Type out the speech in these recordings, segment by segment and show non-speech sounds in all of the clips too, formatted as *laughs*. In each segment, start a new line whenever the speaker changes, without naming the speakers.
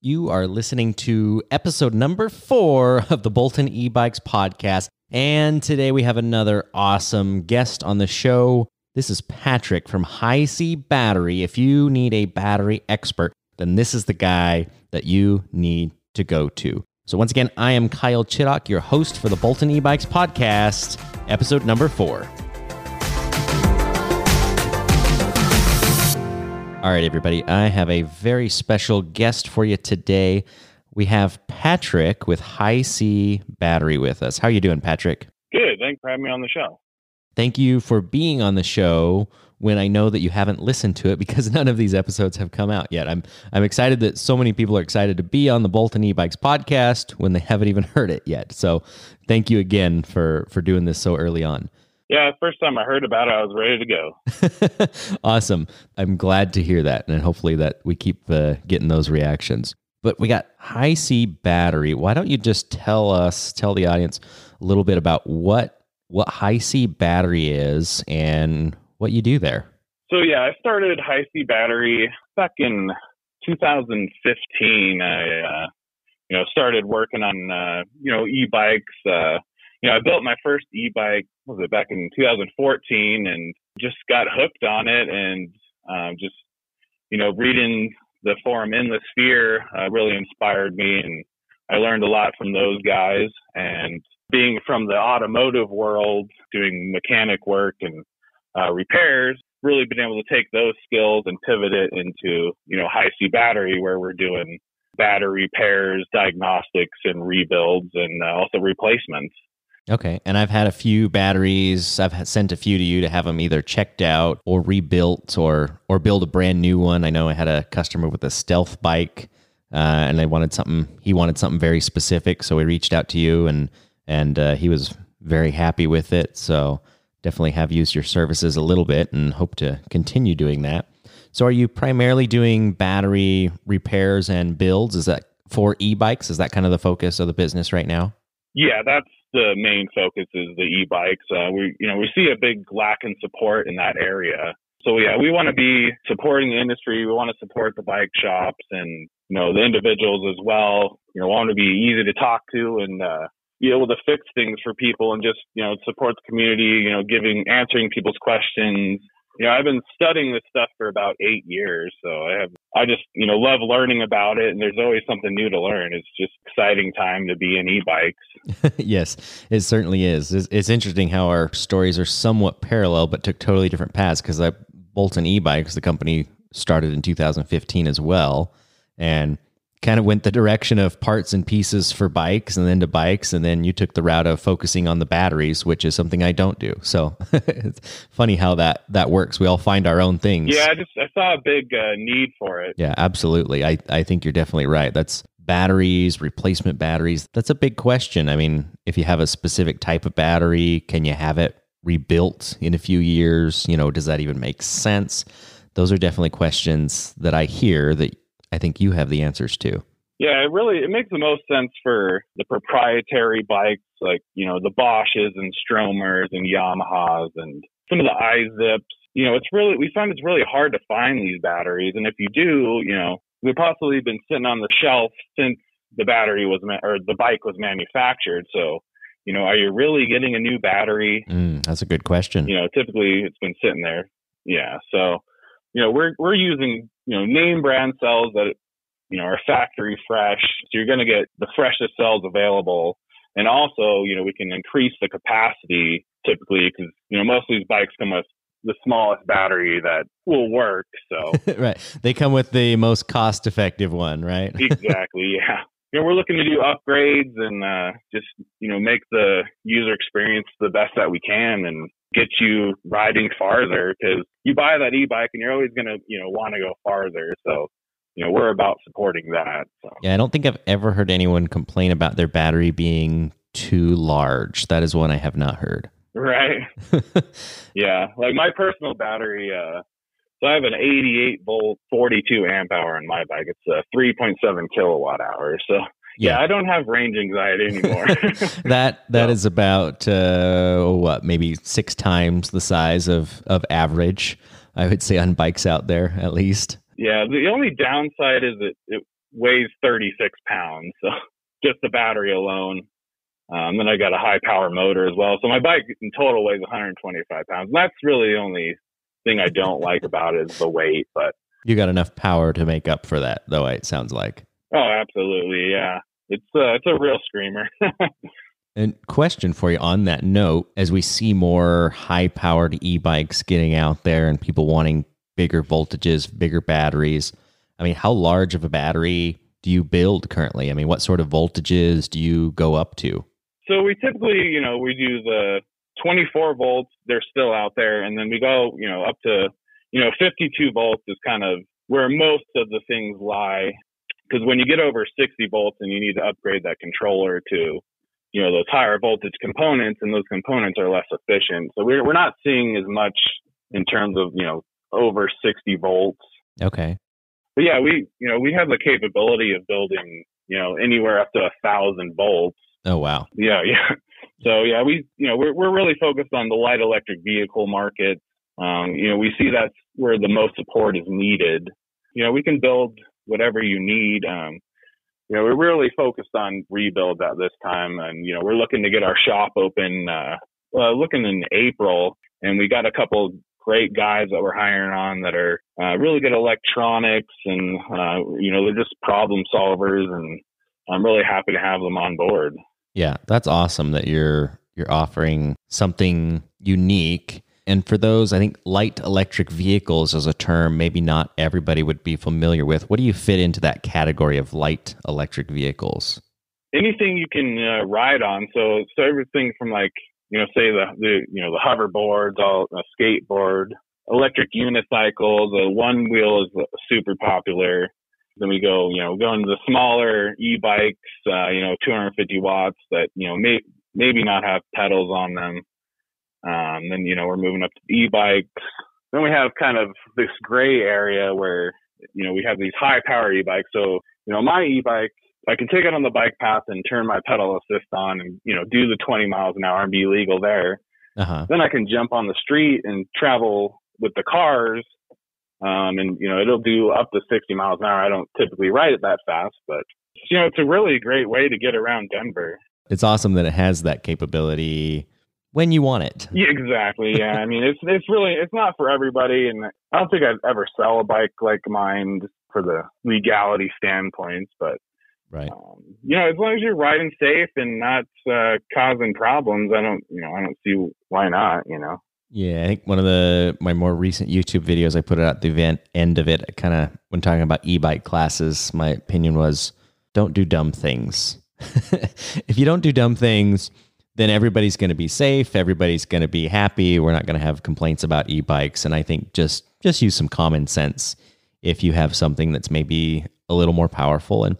You are listening to episode number four of the Bolton e Bikes podcast. And today we have another awesome guest on the show. This is Patrick from HI-C Battery. If you need a battery expert, then this is the guy that you need to go to. So, once again, I am Kyle Chittock, your host for the Bolton e Bikes podcast, episode number four. All right, everybody. I have a very special guest for you today. We have Patrick with HI-C Battery with us. How are you doing, Patrick?
Good. Thanks for having me on the show.
Thank you for being on the show when I know that you haven't listened to it because *laughs* none of these episodes have come out yet. I'm I'm excited that so many people are excited to be on the Bolton e-bikes podcast when they haven't even *laughs* heard it yet. So, thank you again for for doing this so early on.
Yeah, first time I heard about it, I was ready
to go. *laughs* awesome. I'm glad to hear that. And hopefully that we keep uh, getting those reactions. But we got HI-C battery. Why don't you just tell us, tell the audience a little bit about what what HI-C battery is and what you do there?
So yeah, I started HI-C battery back in 2015. I uh, you know started working on uh, you know e-bikes. Uh, you know, I built my first e-bike was it back in 2014 and just got hooked on it and um, just you know reading the forum in the sphere uh, really inspired me and I learned a lot from those guys. And being from the automotive world doing mechanic work and uh, repairs really been able to take those skills and pivot it into you know HI-C battery where we're doing battery repairs diagnostics and rebuilds and uh, also replacements
Okay. And I've had a few batteries. I've sent a few to you to have them either checked out or rebuilt or or build a brand new one. I know I had a customer with a stealth bike uh, and they wanted something he wanted something very specific, so we reached out to you and and uh, he was very happy with it. So definitely have used your services a little bit and hope to continue doing that. So are you primarily doing battery repairs and builds? Is that for e-bikes? Is that kind of the focus of the business right now?
Yeah, that's the main focus is the e-bikes. Uh, we, you know, we see a big lack in support in that area. So yeah, we want to be supporting the industry. We want to support the bike shops and you know the individuals as well. You know, want to be easy to talk to and uh, be able to fix things for people and just you know support the community. You know, giving answering people's questions you know, I've been studying this stuff for about eight years, so I have, I just, you know, love learning about it, and there's always something new to learn. It's just exciting time to be in e-bikes. *laughs*
yes, it certainly is. It's, it's, interesting how our stories are somewhat parallel, but took totally different paths. Because I, Bolton e-bikes, the company started in 2015 as well, and kind of went the direction of parts and pieces for bikes and then to bikes and then you took the route of focusing on the batteries which is something i don't do. So *laughs* it's funny how that that works. We all find our own things.
Yeah i just i saw a big uh, need for it.
Yeah absolutely. I i think you're definitely right. That's batteries replacement batteries. That's a big question. I mean if you have a specific type of battery can you have it rebuilt in a few years? You know does that even make sense? Those are definitely questions that i hear that I think you have the answers to.
Yeah, it really it makes the most sense for the proprietary bikes like, you know, the Bosches and Stromers and Yamahas and some of the iZips. You know, it's really we find it's really hard to find these batteries and if you do, you know, they've possibly been sitting on the shelf since the battery was ma- or the bike was manufactured. So, you know, are you really getting a new battery?
Mm, that's a good question.
You know, typically it's been sitting there. Yeah. So, you know, we're we're using you know name brand cells that you know are factory fresh. So you're going to get the freshest cells available, and also you know we can increase the capacity typically because you know most of these bikes come with the smallest battery that will work. So *laughs*
right, they come with the most cost effective one, right? *laughs*
exactly. Yeah. You know, we're looking to do upgrades and uh, just you know make the user experience the best that we can, and get you riding farther because you buy that e-bike and you're always going to, you know, want to go farther. So, you know, we're about supporting that. So.
Yeah, I don't think I've ever heard anyone complain about their battery being too large. That is one I have not heard.
Right. *laughs* yeah. Like my personal battery, uh, so I have an 88 volt, 42 amp hour on my bike. It's a 3.7 kilowatt hour. So yeah. yeah, I don't have range anxiety anymore. *laughs*
that that so. is about uh, what maybe six times the size of of average. I would say on bikes out there at least.
Yeah, the only downside is that it, weighs 36 pounds. So *laughs* just the battery alone. Um, then I got a high power motor as well. So my bike in total weighs 125 pounds. And that's really the only thing I don't like about it is the weight, but
you got enough power to make up for that, though. It sounds like.
Oh, absolutely, yeah. It's uh, it's a real screamer. *laughs*
and question for you on that note, as we see more high-powered e-bikes getting out there and people wanting bigger voltages, bigger batteries, I mean, how large of a battery do you build currently? I mean, what sort of voltages do you go up to?
So we typically, you know, we do the 24 volts. They're still out there, and then we go, you know, up to, you know, 52 volts is kind of where most of the things lie. Because when you get over 60 volts and you need to upgrade that controller to, you know, those higher voltage components, and those components are less efficient. So we're we're not seeing as much in terms of you know over 60 volts.
Okay.
But yeah, we you know we have the capability of building you know anywhere up to a thousand volts.
Oh wow.
Yeah, yeah. So yeah, we you know we're we're really focused on the light electric vehicle market. Um, you know, we see that's where the most support is needed. You know, we can build whatever you need. Um, you know, we're really focused on rebuilds at this time, and you know, we're looking to get our shop open. Uh, well, looking in April, and we got a couple great guys that we're hiring on that are uh, really good electronics, and uh, you know, they're just problem solvers, and I'm really happy to have them on board.
Yeah, that's awesome that you're you're offering something unique. And for those, I think light electric vehicles as a term, maybe not everybody would be familiar with. What do you fit into that category of light electric vehicles?
Anything you can uh, ride on. So, so everything from like, you know, say the, the you know, the hoverboards, all a skateboard, electric unicycle, the one wheel is super popular. Then we go, you know, go into the smaller e-bikes, uh, you know, 250 watts that, you know, may, maybe not have pedals on them. Um, then, you know, we're moving up to e-bikes. Then we have kind of this gray area where, you know, we have these high power e-bikes. So, you know, my e-bike, I can take it on the bike path and turn my pedal assist on and, you know, do the 20 miles an hour and be legal there. Uh-huh. Then I can jump on the street and travel with the cars um, and you know, it'll do up to 60 miles an hour. I don't typically ride it that fast, but you know, it's a really great way to get around Denver.
It's awesome that it has that capability when you want it.
Yeah, exactly. Yeah. I mean, it's, it's really, it's not for everybody. And I don't think I'd ever sell a bike like mine for the legality standpoints, but
Right. Um,
you know, as long as you're riding safe and not uh, causing problems, I don't, you know, I don't see why not. You know.
Yeah, I think one of the my more recent YouTube videos I put it at the event end of it, kind of when talking about e-bike classes, my opinion was don't do dumb things. *laughs* if you don't do dumb things, then everybody's going to be safe, everybody's going to be happy, we're not going to have complaints about e-bikes and I think just just use some common sense if you have something that's maybe a little more powerful and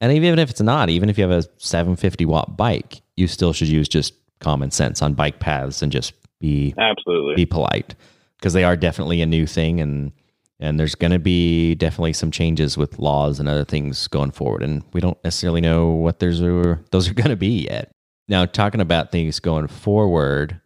and even if it's not, even if you have a 750 watt bike, you still should use just common sense on bike paths and just be
absolutely.
be polite because they are definitely a new thing and and there's going to be definitely some changes with laws and other things going forward and we don't necessarily know what those are those are going to be yet now talking about things going forward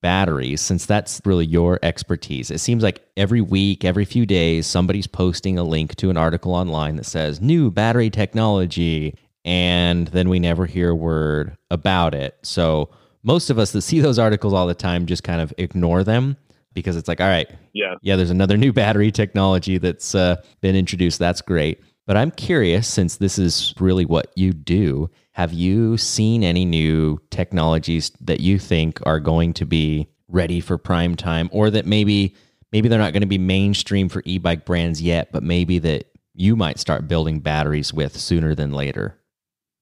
batteries since that's really your expertise it seems like every week every few days somebody's posting a link to an article online that says new battery technology and then we never hear a word about it so most of us that see those articles all the time just kind of ignore them because it's like, all right,
yeah,
yeah, there's another new *laughs* battery technology that's uh, been introduced. That's great. But I'm curious, since this is really what you do, have you seen any new technologies that you think are going to be ready for prime time, or that maybe maybe they're not going to be mainstream for e-bike brands yet, but maybe that you might start building batteries with sooner than later?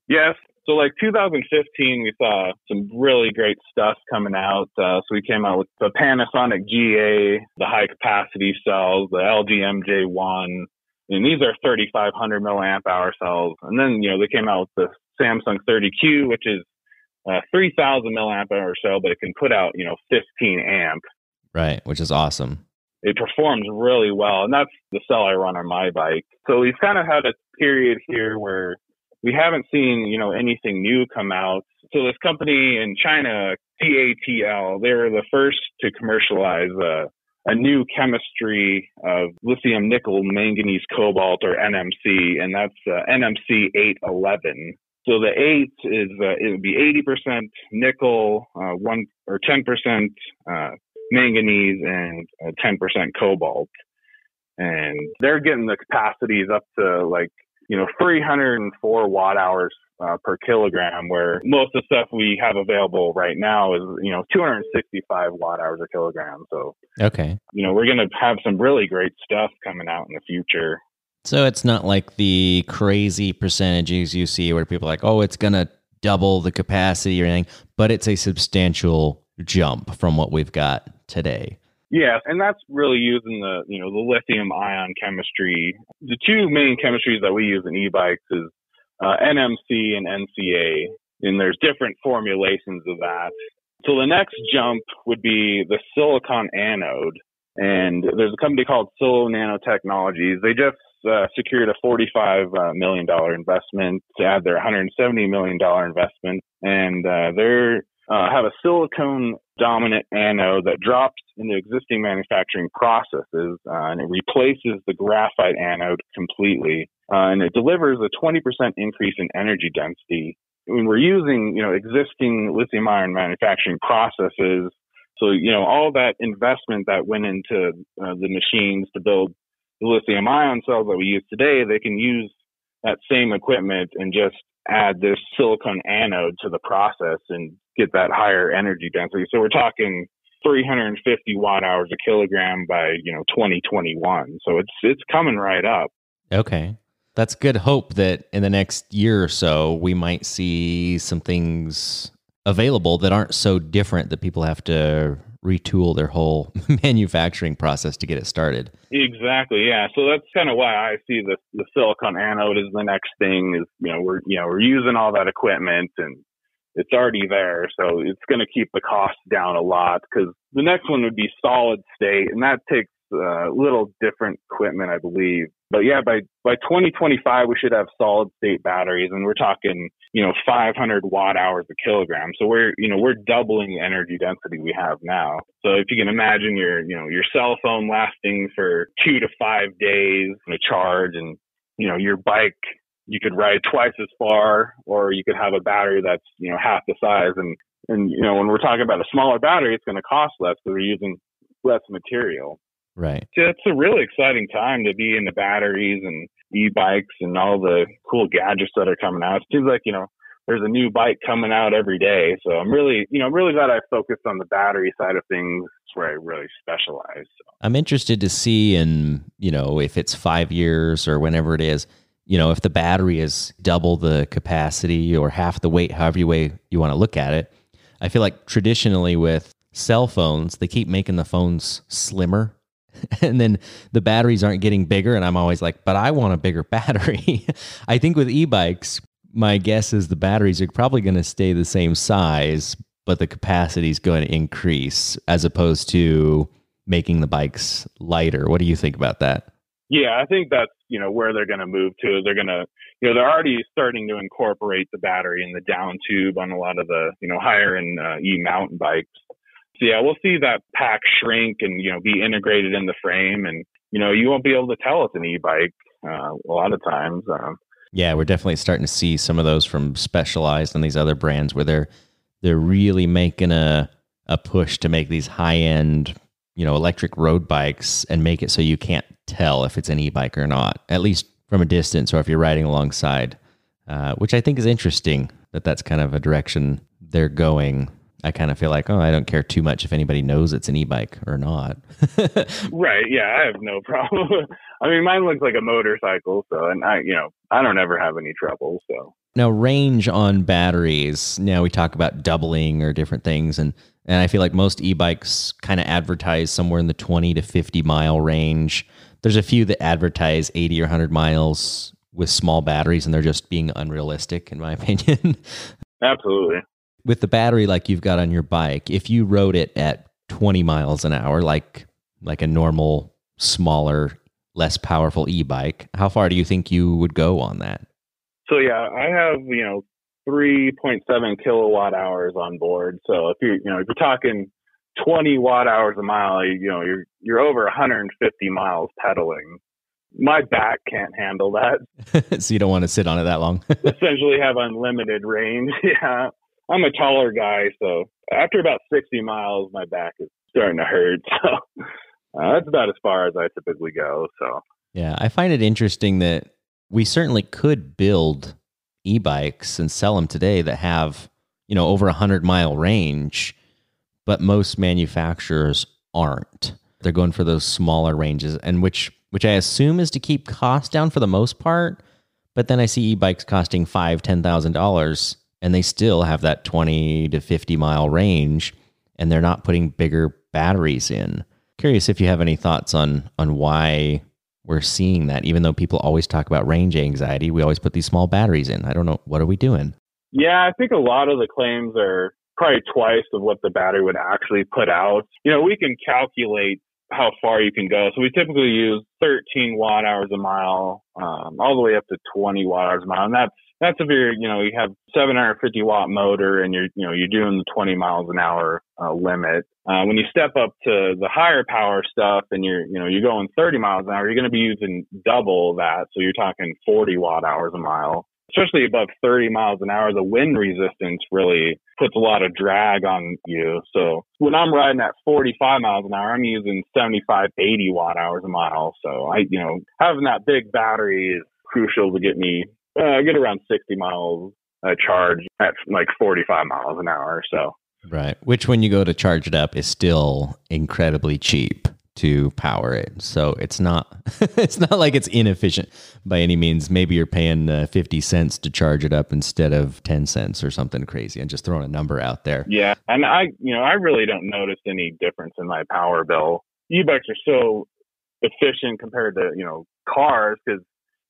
Yes, so like 2015, we saw some really great stuff coming out. Uh, so we came out with the Panasonic GA, the high capacity cells, the LG MJ1, and these are 3,500 milliamp hour cells. And then, you know, they came out with the Samsung 30Q, which is a 3,000 milliamp hour cell, but it can put out, you know, 15 amp.
Right, which is awesome.
It performs really well. And that's the cell I run on my bike. So we've kind of had a period here where we haven't seen, you know, anything new come out. So this company in China, CATL, they're the first to commercialize a, a new chemistry of lithium nickel manganese cobalt or NMC, and that's uh, NMC 811. So the eight is uh, it would be 80% nickel, uh, one or 10% uh, manganese, and 10% uh, cobalt. And they're getting the capacities up to like you know 304 watt hours uh, per kilogram, where most of the stuff we have available right now is, you know, 265 watt hours a kilogram. So,
okay,
you know, we're going to have some really great stuff coming out in the future.
So it's not like the crazy percentages you see where people are like, oh, it's going to double the capacity or anything, but it's a substantial jump from what we've got today.
Yeah, and that's really using the you know the lithium ion chemistry. The two main chemistries that we use in e-bikes is uh, NMC and NCA, and there's different formulations of that. So the next jump would be the silicon anode, and there's a company called Sila Nanotechnologies. They just uh, secured a $45 uh, investment to add their $170 million investment, and uh, they're uh, have a silicon dominant anode that drops into existing manufacturing processes uh, and it replaces the graphite anode completely uh, and it delivers a 20% increase in energy density. When we're using, you know, existing lithium ion manufacturing processes, so you know all that investment that went into uh, the machines to build the lithium ion cells that we use today, they can use that same equipment and just add this silicon anode to the process and get that higher energy density. So we're talking 350 watt hours a kilogram by you know 2021. So it's it's coming right up.
Okay that's good hope that in the next year or so we might see some things available that aren't so different that people have to retool their whole *laughs* manufacturing process to get it started.
Exactly. Yeah. So that's kind of why I see the the silicon anode is the next thing is, you know, we're, you know, we're using all that equipment and it's already there. So it's going to keep the cost down a lot because the next one would be solid state and that takes uh, little different equipment, I believe. But yeah, by, by 2025, we should have solid state batteries and we're talking, you know, 500 watt hours a kilogram. So we're, you know, we're doubling the energy density we have now. So if you can imagine your, you know, your cell phone lasting for two to five days a charge and, you know, your bike, you could ride twice as far or you could have a battery that's, you know, half the size. And, and, you know, when we're talking about a smaller battery, it's going to cost less because we're using less material.
Right.
It's a really exciting time to be in the batteries and e-bikes and all the cool gadgets that are coming out. It seems like, you know, there's a new bike coming out every day. So I'm really, you know, I'm really glad I focused on the battery side of things It's where I really specialize. So.
I'm interested to see in, you know, if it's five years or whenever it is, you know, if the battery is double the capacity or half the weight, however you way you want to look at it. I feel like traditionally with cell phones, they keep making the phones slimmer *laughs* and then the batteries aren't getting bigger and i'm always like but i want a bigger *laughs* battery. I think with e-bikes my guess is the batteries are probably going to stay the same size but the capacity is going to increase as opposed to making the bikes lighter. What do you think about that?
Yeah i think that's you know where they're going to move to. They're going to you know they're already starting to incorporate the battery in the down tube on a lot of the you know higher end uh, e mountain bikes so yeah, we'll see that pack shrink and you know be integrated in the frame, and you know you won't be able to tell it's an e-bike uh, a lot of times. Um,
yeah, we're definitely starting to see some of those from Specialized and these other brands where they're they're really making a a push to make these high end you know electric road bikes and make it so you can't tell if it's an e-bike or not, at least from a distance or if you're riding alongside, uh, which I think is interesting that that's kind of a direction they're going I kind of feel like, oh, I don't care too much if anybody knows it's an e-bike or not. *laughs*
right. Yeah, I have no *laughs* problem. I mean, mine looks like a motorcycle, so and I, you know, I don't ever have any trouble. So
now, range on batteries. Now we talk about doubling or different things, and and I feel like most e-bikes kind of advertise somewhere in the twenty to fifty mile range. There's a few that advertise eighty or hundred miles with small batteries, and they're just being unrealistic, in my *laughs* opinion.
Absolutely
with the battery like you've got on your bike, if you rode it at 20 miles an hour, like like a normal, smaller, less powerful e-bike, how far do you think you would go on that?
So yeah, I have you know 3.7 kilowatt hours on board. So if you you know if you're talking 20 watt hours a mile, you know, you're you're over 150 miles pedaling. My back can't handle that. *laughs*
so you don't want to sit on it that long. *laughs*
Essentially, have unlimited range. *laughs* yeah, I'm a taller guy, so after about 60 miles, my back is starting to hurt. *laughs* So uh, that's about as far as I typically go. So
yeah, I find it interesting that we certainly could build e-bikes and sell them today that have you know over a hundred mile range, but most manufacturers aren't. They're going for those smaller ranges, and which which I assume is to keep costs down for the most part. But then I see e-bikes costing five, ten thousand dollars, and they still have that twenty to fifty mile range, and they're not putting bigger batteries in. Curious if you have any thoughts on on why we're seeing that. Even though people always talk about range anxiety, we always put these small batteries in. I don't know what are we doing.
Yeah, I think a lot of the claims are probably twice of what the battery would actually put out. You know, we can calculate how far you can go. So we typically use 13 watt hours a mile, um, all the way up to 20 watt hours a mile, and that's that's if you're, you know, you have 750 watt motor and you're, you know, you're doing the 20 miles an hour uh, limit. Uh, when you step up to the higher power stuff and you're, you know, you're going 30 miles an hour, you're going to be using double that. So you're talking 40 watt hours a mile. Especially above 30 miles an hour, the wind resistance really puts a lot of drag on you. So when I'm riding at 45 miles an hour, I'm using 75, 80 watt hours a mile. So I, you know, having that big battery is crucial to get me uh, I get around 60 miles a charge at like 45 miles an hour. or So
right, which when you go to charge it up is still incredibly cheap to power it. So it's not *laughs* it's not like it's inefficient by any means. Maybe you're paying uh, 50 cents to charge it up instead of 10 cents or something crazy. I'm just throwing a number out there.
Yeah, and I you know I really don't notice any difference in my power bill. E-bikes are so efficient compared to you know cars because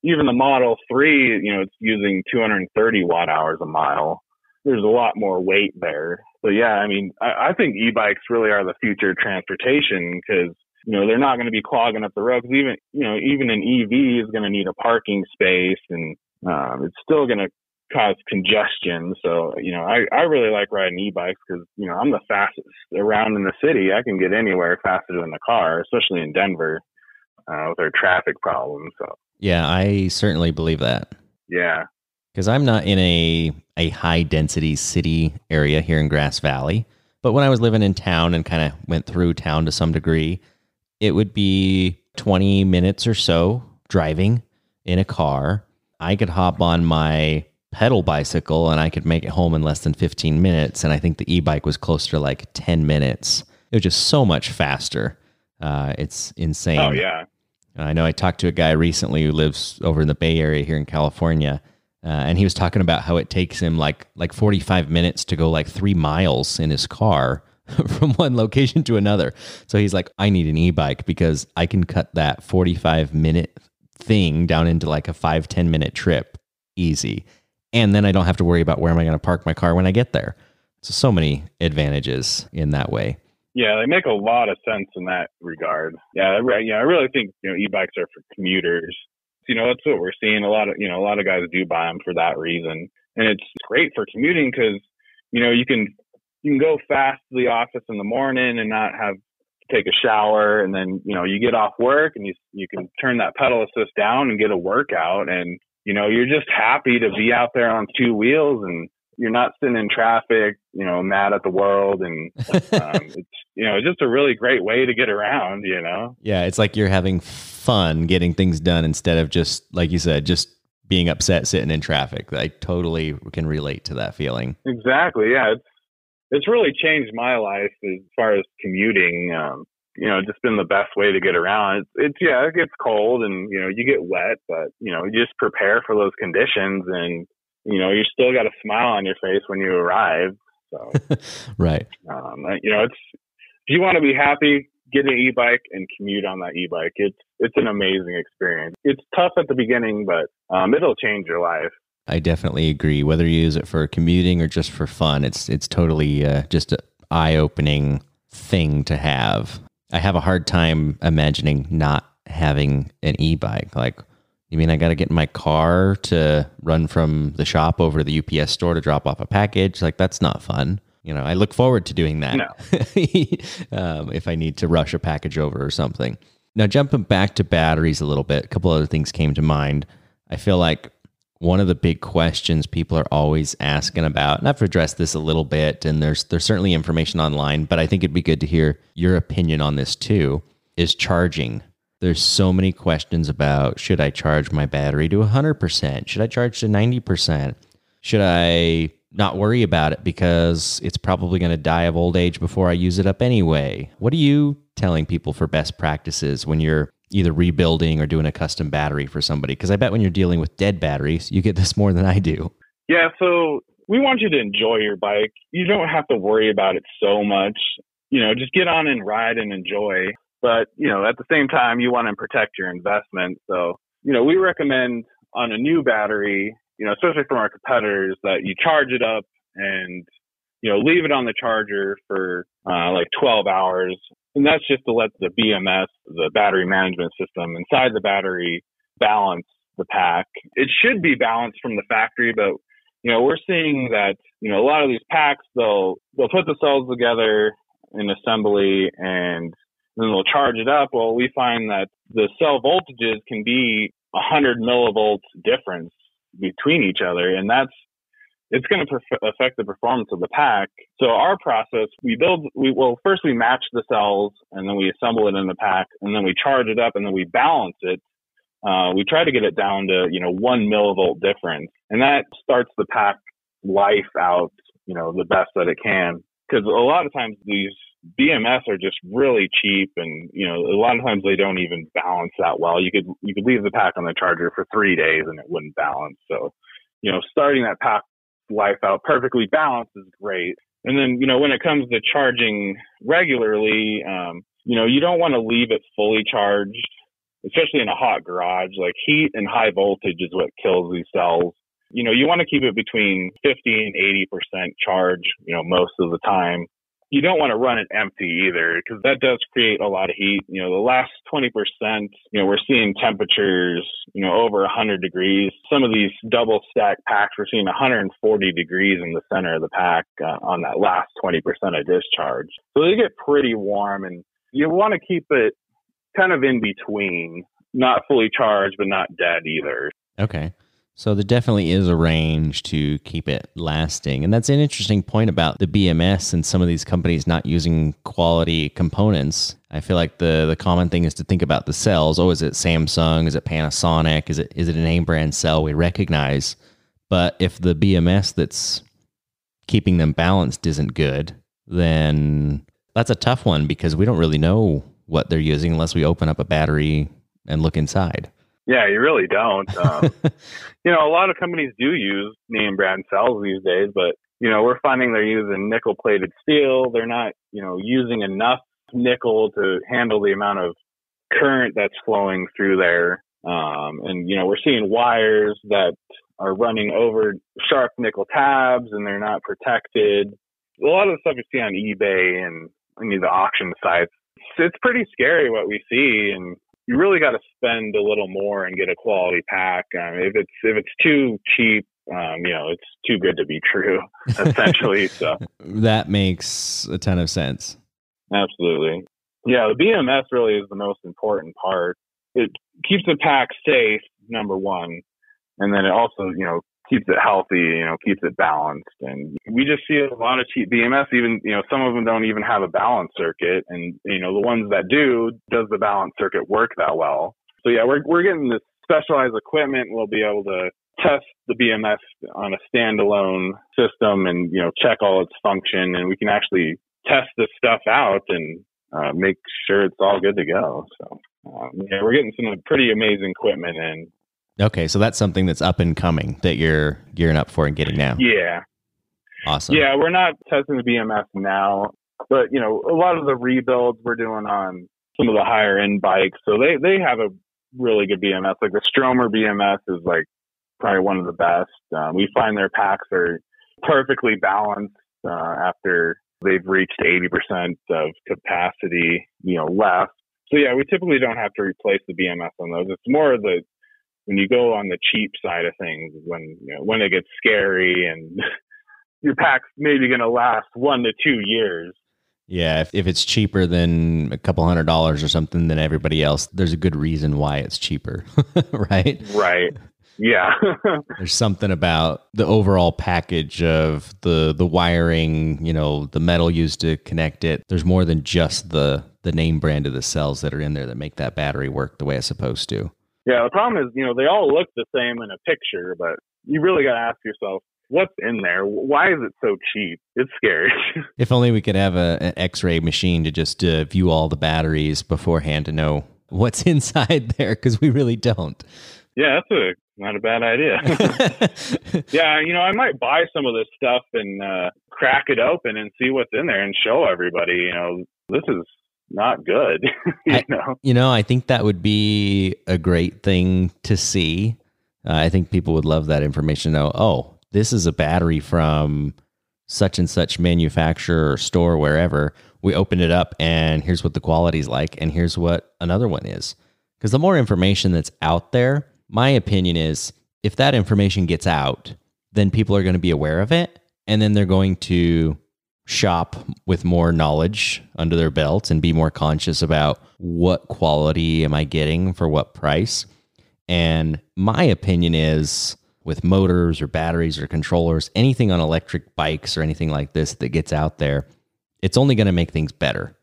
even the Model 3, you know, it's using 230 watt hours a mile. There's a lot more weight there. So yeah, I mean, I, I think e-bikes really are the future transportation because, you know, they're not going to be clogging up the road. Cause even, you know, even an EV is going to need a parking space and, um, it's still going to cause congestion. So, you know, I, I really like riding e-bikes because, you know, I'm the fastest around in the city. I can get anywhere faster than the car, especially in Denver, uh, with our traffic problems. So
yeah, I certainly believe that.
Yeah.
Because I'm not in a, a high density city area here in Grass Valley. But when I was living in town and kind of went through town to some degree, it would be 20 minutes or so driving in a car. I could hop on my pedal bicycle and I could make it home in less than 15 minutes. And I think the e bike was closer to like 10 minutes. It was just so much faster. Uh, it's insane.
Oh, yeah.
I know I talked to a guy recently who lives over in the Bay Area here in California, uh, and he was talking about how it takes him like like 45 minutes to go like three miles in his car *laughs* from one location to another. So he's like, I need an e-bike because I can cut that 45 minute thing down into like a five ten minute trip easy. And then I don't have to worry about where am I going to park my car when I get there. So, so many advantages in that way.
Yeah, they make a lot of sense in that regard. Yeah, yeah, I really think you know e-bikes are for commuters. You know, that's what we're seeing. A lot of you know a lot of guys do buy them for that reason, and it's great for commuting because you know you can you can go fast to the office in the morning and not have to take a shower, and then you know you get off work and you you can turn that pedal assist down and get a workout, and you know you're just happy to be out there on two wheels and you're not sitting in traffic, you know, mad at the world, and *laughs* um, it's you know, it's just a really great way to get around. You know.
Yeah, it's like you're having fun getting things done instead of just like you said, just being upset sitting in traffic. I totally can relate to that feeling.
Exactly. Yeah, it's it's really changed my life as far as commuting. Um, you know, just been the best way to get around. It's, it's yeah, it gets cold and you know you get wet, but you know you just prepare for those conditions and you know, you still got a smile on your face when you arrive. So, *laughs*
right.
Um, you know, it's if you want to be happy, get an e-bike and commute on that e-bike. It's it's an amazing experience. It's tough at the beginning, but um, it'll change your life.
I definitely agree. Whether you use it for commuting or just for fun, it's it's totally uh, just an eye-opening thing to have. I have a hard time imagining not having an e-bike. Like you mean I got to get in my car to run from the shop over to the UPS store to drop off a package? Like, that's not fun. you know, I look forward to doing that.
No. *laughs*
um, if I need to rush a package over or something. Now, jumping back to batteries a little bit, a couple other things came to mind. I feel like one of the big questions people are always asking about, and I've addressed this a little bit, and there's there's certainly information online, but I think it'd be good to hear your opinion on this too. Is charging? There's so many questions about should I charge my battery to 100%? Should I charge to 90%? Should I not worry about it because it's probably going to die of old age before I use it up anyway? What are you telling people for best practices when you're either rebuilding or doing a custom battery for somebody? Because I bet when you're dealing with dead batteries, you get this more than I do.
Yeah, so we want you to enjoy your bike. You don't have to worry about it so much. You know, just get on and ride and enjoy. But, you know, at the same time, you want to protect your investment. So, you know, we recommend on a new battery, you know, especially from our competitors, that you charge it up and, you know, leave it on the charger for uh, like 12 hours and that's just to let the BMS, the battery management system inside the battery balance the pack. It should be balanced from the factory, but you know, we're seeing that, you know, a lot of these packs, they'll, they'll put the cells together in assembly and then they'll charge it up. Well, we find that the cell voltages can be a hundred millivolts difference between each other. And that's it's going to affect the performance of the pack. So our process, we build, we well first we match the cells and then we assemble it in the pack and then we charge it up and then we balance it. Uh, we try to get it down to you know one millivolt difference, and that starts the pack life out you know the best that it can. Because a lot of times these BMS are just really cheap, and you know a lot of times they don't even balance that well. You could you could leave the pack on the charger for three days and it wouldn't balance. So you know starting that pack life out perfectly balanced is great. And then, you know, when it comes to charging regularly, um, you know, you don't want to leave it fully charged, especially in a hot garage. Like heat and high voltage is what kills these cells. You know, you want to keep it between 50 and 80% charge, you know, most of the time you don't want to run it empty either because that does create a lot of heat. You know, the last 20%, you know, we're seeing temperatures, you know, over 100 degrees. Some of these double stack packs, we're seeing 140 degrees in the center of the pack uh, on that last 20% of discharge. So they get pretty warm and you want to keep it kind of in between, not fully charged, but not dead either.
Okay. So there definitely is a range to keep it lasting. And that's an interesting point about the BMS and some of these companies not using quality components. I feel like the the common thing is to think about the cells. Oh, is it Samsung? Is it Panasonic? Is it is it a name brand cell we recognize? But if the BMS that's keeping them balanced isn't good, then that's a tough one because we don't really know what they're using unless we open up a battery and look inside.
Yeah, you really don't. Um, *laughs* you know, a lot of companies do use name brand cells these days, but you know, we're finding they're using nickel plated steel. They're not, you know, using enough nickel to handle the amount of current that's flowing through there. Um, and you know, we're seeing wires that are running over sharp nickel tabs and they're not protected. A lot of the stuff you see on eBay and any of the auction sites, it's pretty scary what we see. And you really got to spend a little more and get a quality pack. Um, if it's if it's too cheap, um, you know, it's too good to be true, *laughs* essentially. so
that makes a ton of sense.
Absolutely. Yeah, the BMS really is the most important part. It keeps the pack safe, number one, and then it also, you know, keeps it healthy, you know, keeps it balanced. And we just see a lot of cheap BMS, even, you know, some of them don't even have a balance circuit. And, you know, the ones that do, does the balance circuit work that well? So yeah, we're, we're getting this specialized equipment. We'll be able to test the BMS on a standalone system and, you know, check all its function and we can actually test this stuff out and uh, make sure it's all good to go. So, um, yeah, we're getting some pretty amazing equipment in
Okay, so that's something that's up and coming that you're gearing up for and getting now.
Yeah.
Awesome.
Yeah, we're not testing the BMS now, but you know, a lot of the rebuilds we're doing on some of the higher end bikes, so they they have a really good BMS. Like the Stromer BMS is like probably one of the best. Um, we find their packs are perfectly balanced uh, after they've reached 80% of capacity, you know, left. So yeah, we typically don't have to replace the BMS on those. It's more of the when you go on the cheap side of things, when you know, when it gets scary and *laughs* your pack's maybe going to last one to two years.
Yeah, if, if it's cheaper than a couple hundred dollars or something than everybody else, there's a good reason why it's cheaper, *laughs* right?
Right. Yeah. *laughs*
there's something about the overall package of the the wiring, you know, the metal used to connect it. There's more than just the the name brand of the cells that are in there that make that battery work the way it's supposed to.
Yeah, the problem is, you know, they all look the same in a picture, but you really got to ask yourself, what's in there? Why is it so cheap? It's scary. *laughs*
if only we could have a, an X-ray machine to just uh, view all the batteries beforehand to know what's *laughs* inside there, because we really don't.
Yeah, that's a not a bad idea. *laughs* yeah, you know, I might buy some of this stuff and uh, crack it open and see what's in there and show everybody. You know, this is not good. *laughs* you
I, know, you know, I think that would be a great thing to see. Uh, I think people would love that information. To know, oh, this is a battery from such and such manufacturer or store wherever. We opened it up, and here's what the quality's like, and here's what another one is. Because the more information that's out there, my opinion is if that information gets out, then people are going to be aware of it, and then they're going to shop with more knowledge under their belt and be more conscious about what quality am I getting for what price. And my opinion is with motors or batteries or controllers, anything on electric bikes or anything like this that gets out there, it's only going to make things better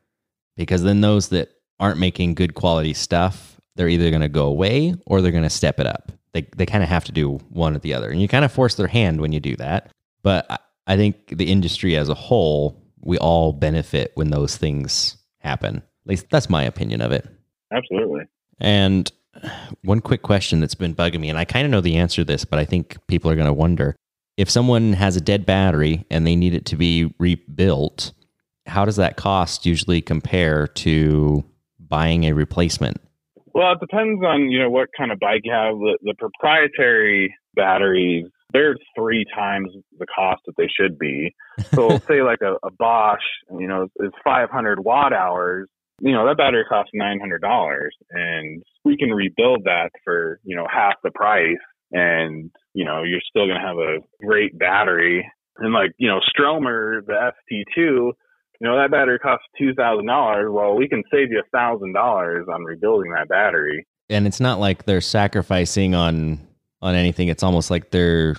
because then those that aren't making good quality stuff, they're either going to go away or they're going to step it up. They, they kind of have to do one or the other. And you kind of force their hand when you do that. But I think the industry as a whole, we all benefit when those things happen. At least that's my opinion of it.
Absolutely.
And one quick question that's been bugging me, and I kind of know the answer to this, but I think people are going to wonder if someone has a dead battery and they need it to be rebuilt, how does that cost usually compare to buying a replacement?
Well, it depends on you know what kind of bike you have. The, the proprietary batteries they're three times the cost that they should be. So *laughs* say like a, a Bosch, you know, is 500 watt hours you know, that battery costs $900 and we can rebuild that for, you know, half the price and, you know, you're still going to have a great battery. And like, you know, Stromer, the ST2, you know, that battery costs $2,000. Well, we can save you $1,000 on rebuilding that battery.
And it's not like they're sacrificing on on anything. It's almost like they're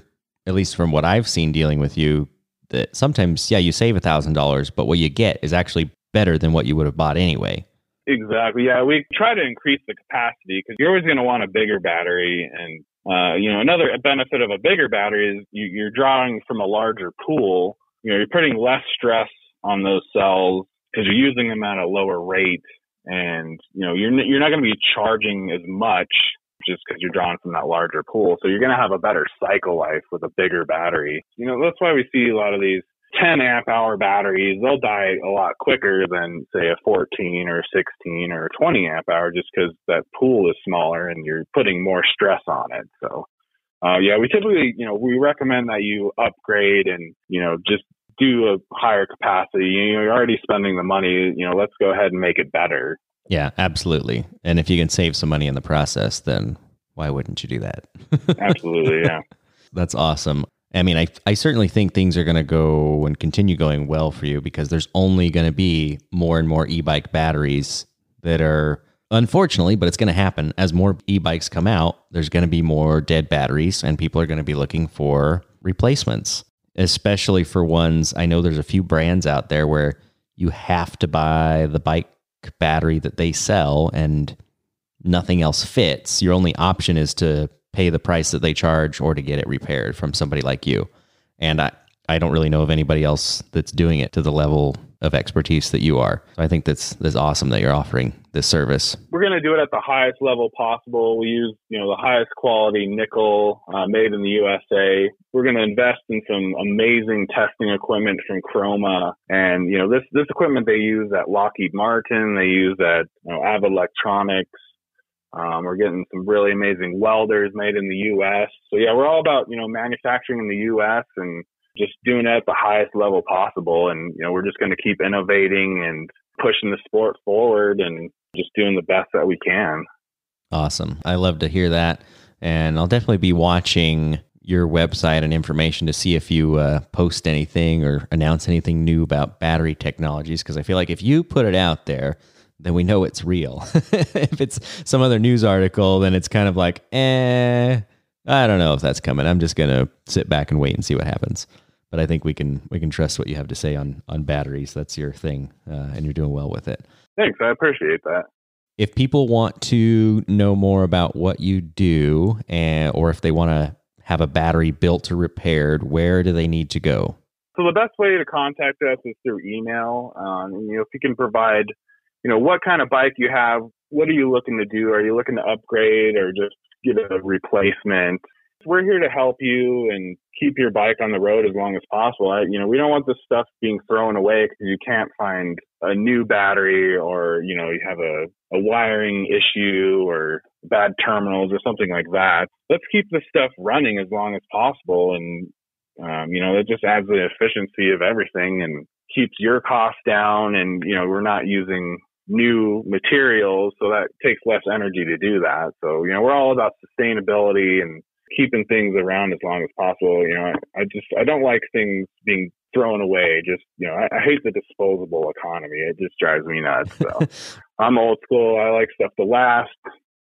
at least from what I've seen dealing with you that sometimes yeah, you save a $1,000, but what you get is actually better than what you would have bought anyway.
Exactly. Yeah, we try to increase the capacity because you're always going to want a bigger battery. And, uh, you know, another benefit of a bigger battery is you, you're drawing from a larger pool. You know, you're putting less stress on those cells because you're using them at a lower rate. And, you know, you're, you're not going to be charging as much just because you're drawing from that larger pool. So you're going to have a better cycle life with a bigger battery. You know, that's why we see a lot of these 10 amp hour batteries, they'll die a lot quicker than say a 14 or 16 or 20 amp hour just because that pool is smaller and you're putting more stress on it. So, uh, yeah, we typically, you know, we recommend that you upgrade and, you know, just do a higher capacity. You know, you're already spending the money, you know, let's go ahead and make it better.
Yeah, absolutely. And if you can save some money in the process, then why wouldn't you do that? *laughs*
absolutely. Yeah.
That's awesome. I mean, I, I certainly think things are going to go and continue going well for you because there's only going to be more and more e bike batteries that are, unfortunately, but it's going to happen. As more e bikes come out, there's going to be more dead batteries and people are going to be looking for replacements, especially for ones. I know there's a few brands out there where you have to buy the bike battery that they sell and nothing else fits. Your only option is to pay the price that they charge or to get it repaired from somebody like you. And I, I don't really know of anybody else that's doing it to the level of expertise that you are. So I think that's that's awesome that you're offering this service.
We're going to do it at the highest level possible. We use you know the highest quality nickel uh, made in the USA. We're going to invest in some amazing testing equipment from Chroma, and you know this this equipment they use at Lockheed Martin, they use at you know, Avid Electronics, um, we're getting some really amazing welders made in the U.S. So yeah, we're all about you know manufacturing in the U.S. and just doing it at the highest level possible. And you know, we're just going to keep innovating and pushing the sport forward and just doing the best that we can.
Awesome. I love to hear that, and I'll definitely be watching your website and information to see if you uh, post anything or announce anything new about battery technologies. Because I feel like if you put it out there, then we know it's real. *laughs* if it's some other news article, then it's kind of like, eh, I don't know if that's coming. I'm just gonna sit back and wait and see what happens. But I think we can we can trust what you have to say on on batteries. That's your thing, uh, and you're doing well with it.
Thanks, I appreciate that.
If people want to know more about what you do, and or if they want to have a battery built or repaired, where do they need to go?
So the best way to contact us is through email. Um, you know, if you can provide, you know, what kind of bike you have, what are you looking to do? Are you looking to upgrade or just get a replacement? We're here to help you and keep your bike on the road as long as possible. I, you know, we don't want this stuff being thrown away because you can't find a new battery or, you know, you have a, a wiring issue or bad terminals or something like that. Let's keep the stuff running as long as possible. And, um, you know, it just adds the efficiency of everything and keeps your costs down. And, you know, we're not using new materials. So that takes less energy to do that. So, you know, we're all about sustainability and keeping things around as long as possible. You know, I, I just I don't like things being thrown away. Just you know, I, I hate the disposable economy. It just drives me nuts. So *laughs* I'm old school. I like stuff to last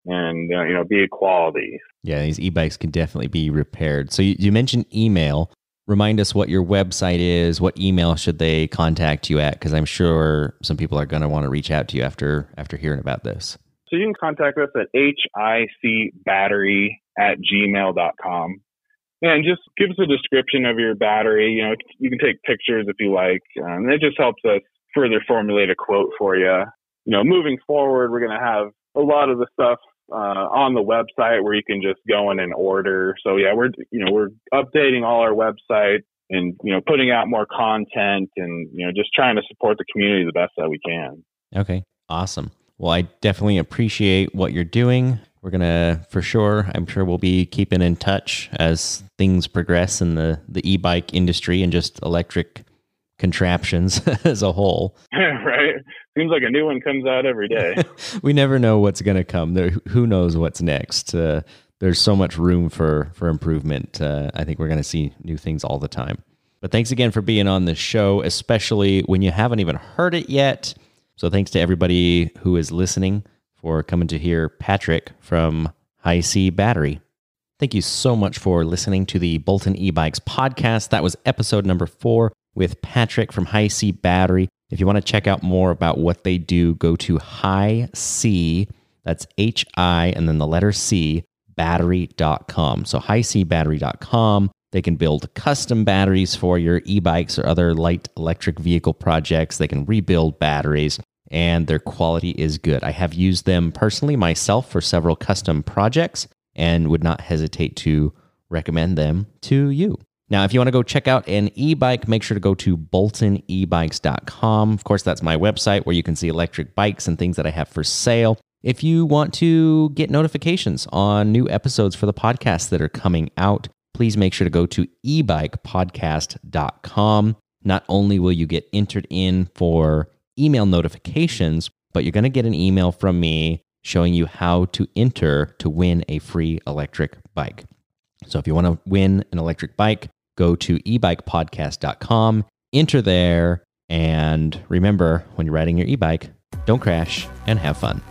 and uh, you know be a quality.
Yeah, these e-bikes can definitely be repaired. So you, you mentioned email. Remind us what your website is. What email should they contact you at? Because I'm sure some people are going to want to reach out to you after after hearing about this.
So you can contact us at hicbattery at gmail.com. And just give us a description of your battery. You know, you can take pictures if you like. Um, and it just helps us further formulate a quote for you. You know, moving forward, we're going to have a lot of the stuff uh, on the website where you can just go in and order. So yeah, we're you know we're updating all our website and you know putting out more content and you know just trying to support the community the best that we can.
Okay, awesome. Well, I definitely appreciate what you're doing. We're gonna, for sure, I'm sure we'll be keeping in touch as things progress in the the e-bike industry and just electric contraptions *laughs* as a whole. *laughs*
right. Seems like a new one comes out every day. *laughs*
we never know what's going to come. There, who knows what's next? Uh, there's so much room for for improvement. Uh, I think we're going to see new things all the time. But thanks again for being on the show, especially when you haven't even heard it yet. So thanks to everybody who is listening for coming to hear Patrick from HI-C Battery. Thank you so much for listening to the Bolton e-bikes podcast. That was episode number four with Patrick from HI-C Battery. If you want to check out more about what they do, go to HI-C, that's H I and then the letter C, battery.com. So hicbattery.com. They can build custom batteries for your e bikes or other light electric vehicle projects. They can rebuild batteries, and their quality is good. I have used them personally myself for several custom projects and would not hesitate to recommend them to you. Now, if you want to go check out an e bike, make sure to go to boltonebikes.com. Of course, that's my website where you can see electric bikes and things that I have for sale. If you want to get notifications on new episodes for the podcast that are coming out, please make sure to go to ebikepodcast.com. Not only will you get entered in for email notifications, but you're going to get an email from me showing you how to enter to win a free electric bike. So if you want to win an electric bike, go to ebikepodcast.com, enter there, and remember when you're riding your e bike, don't crash and have fun.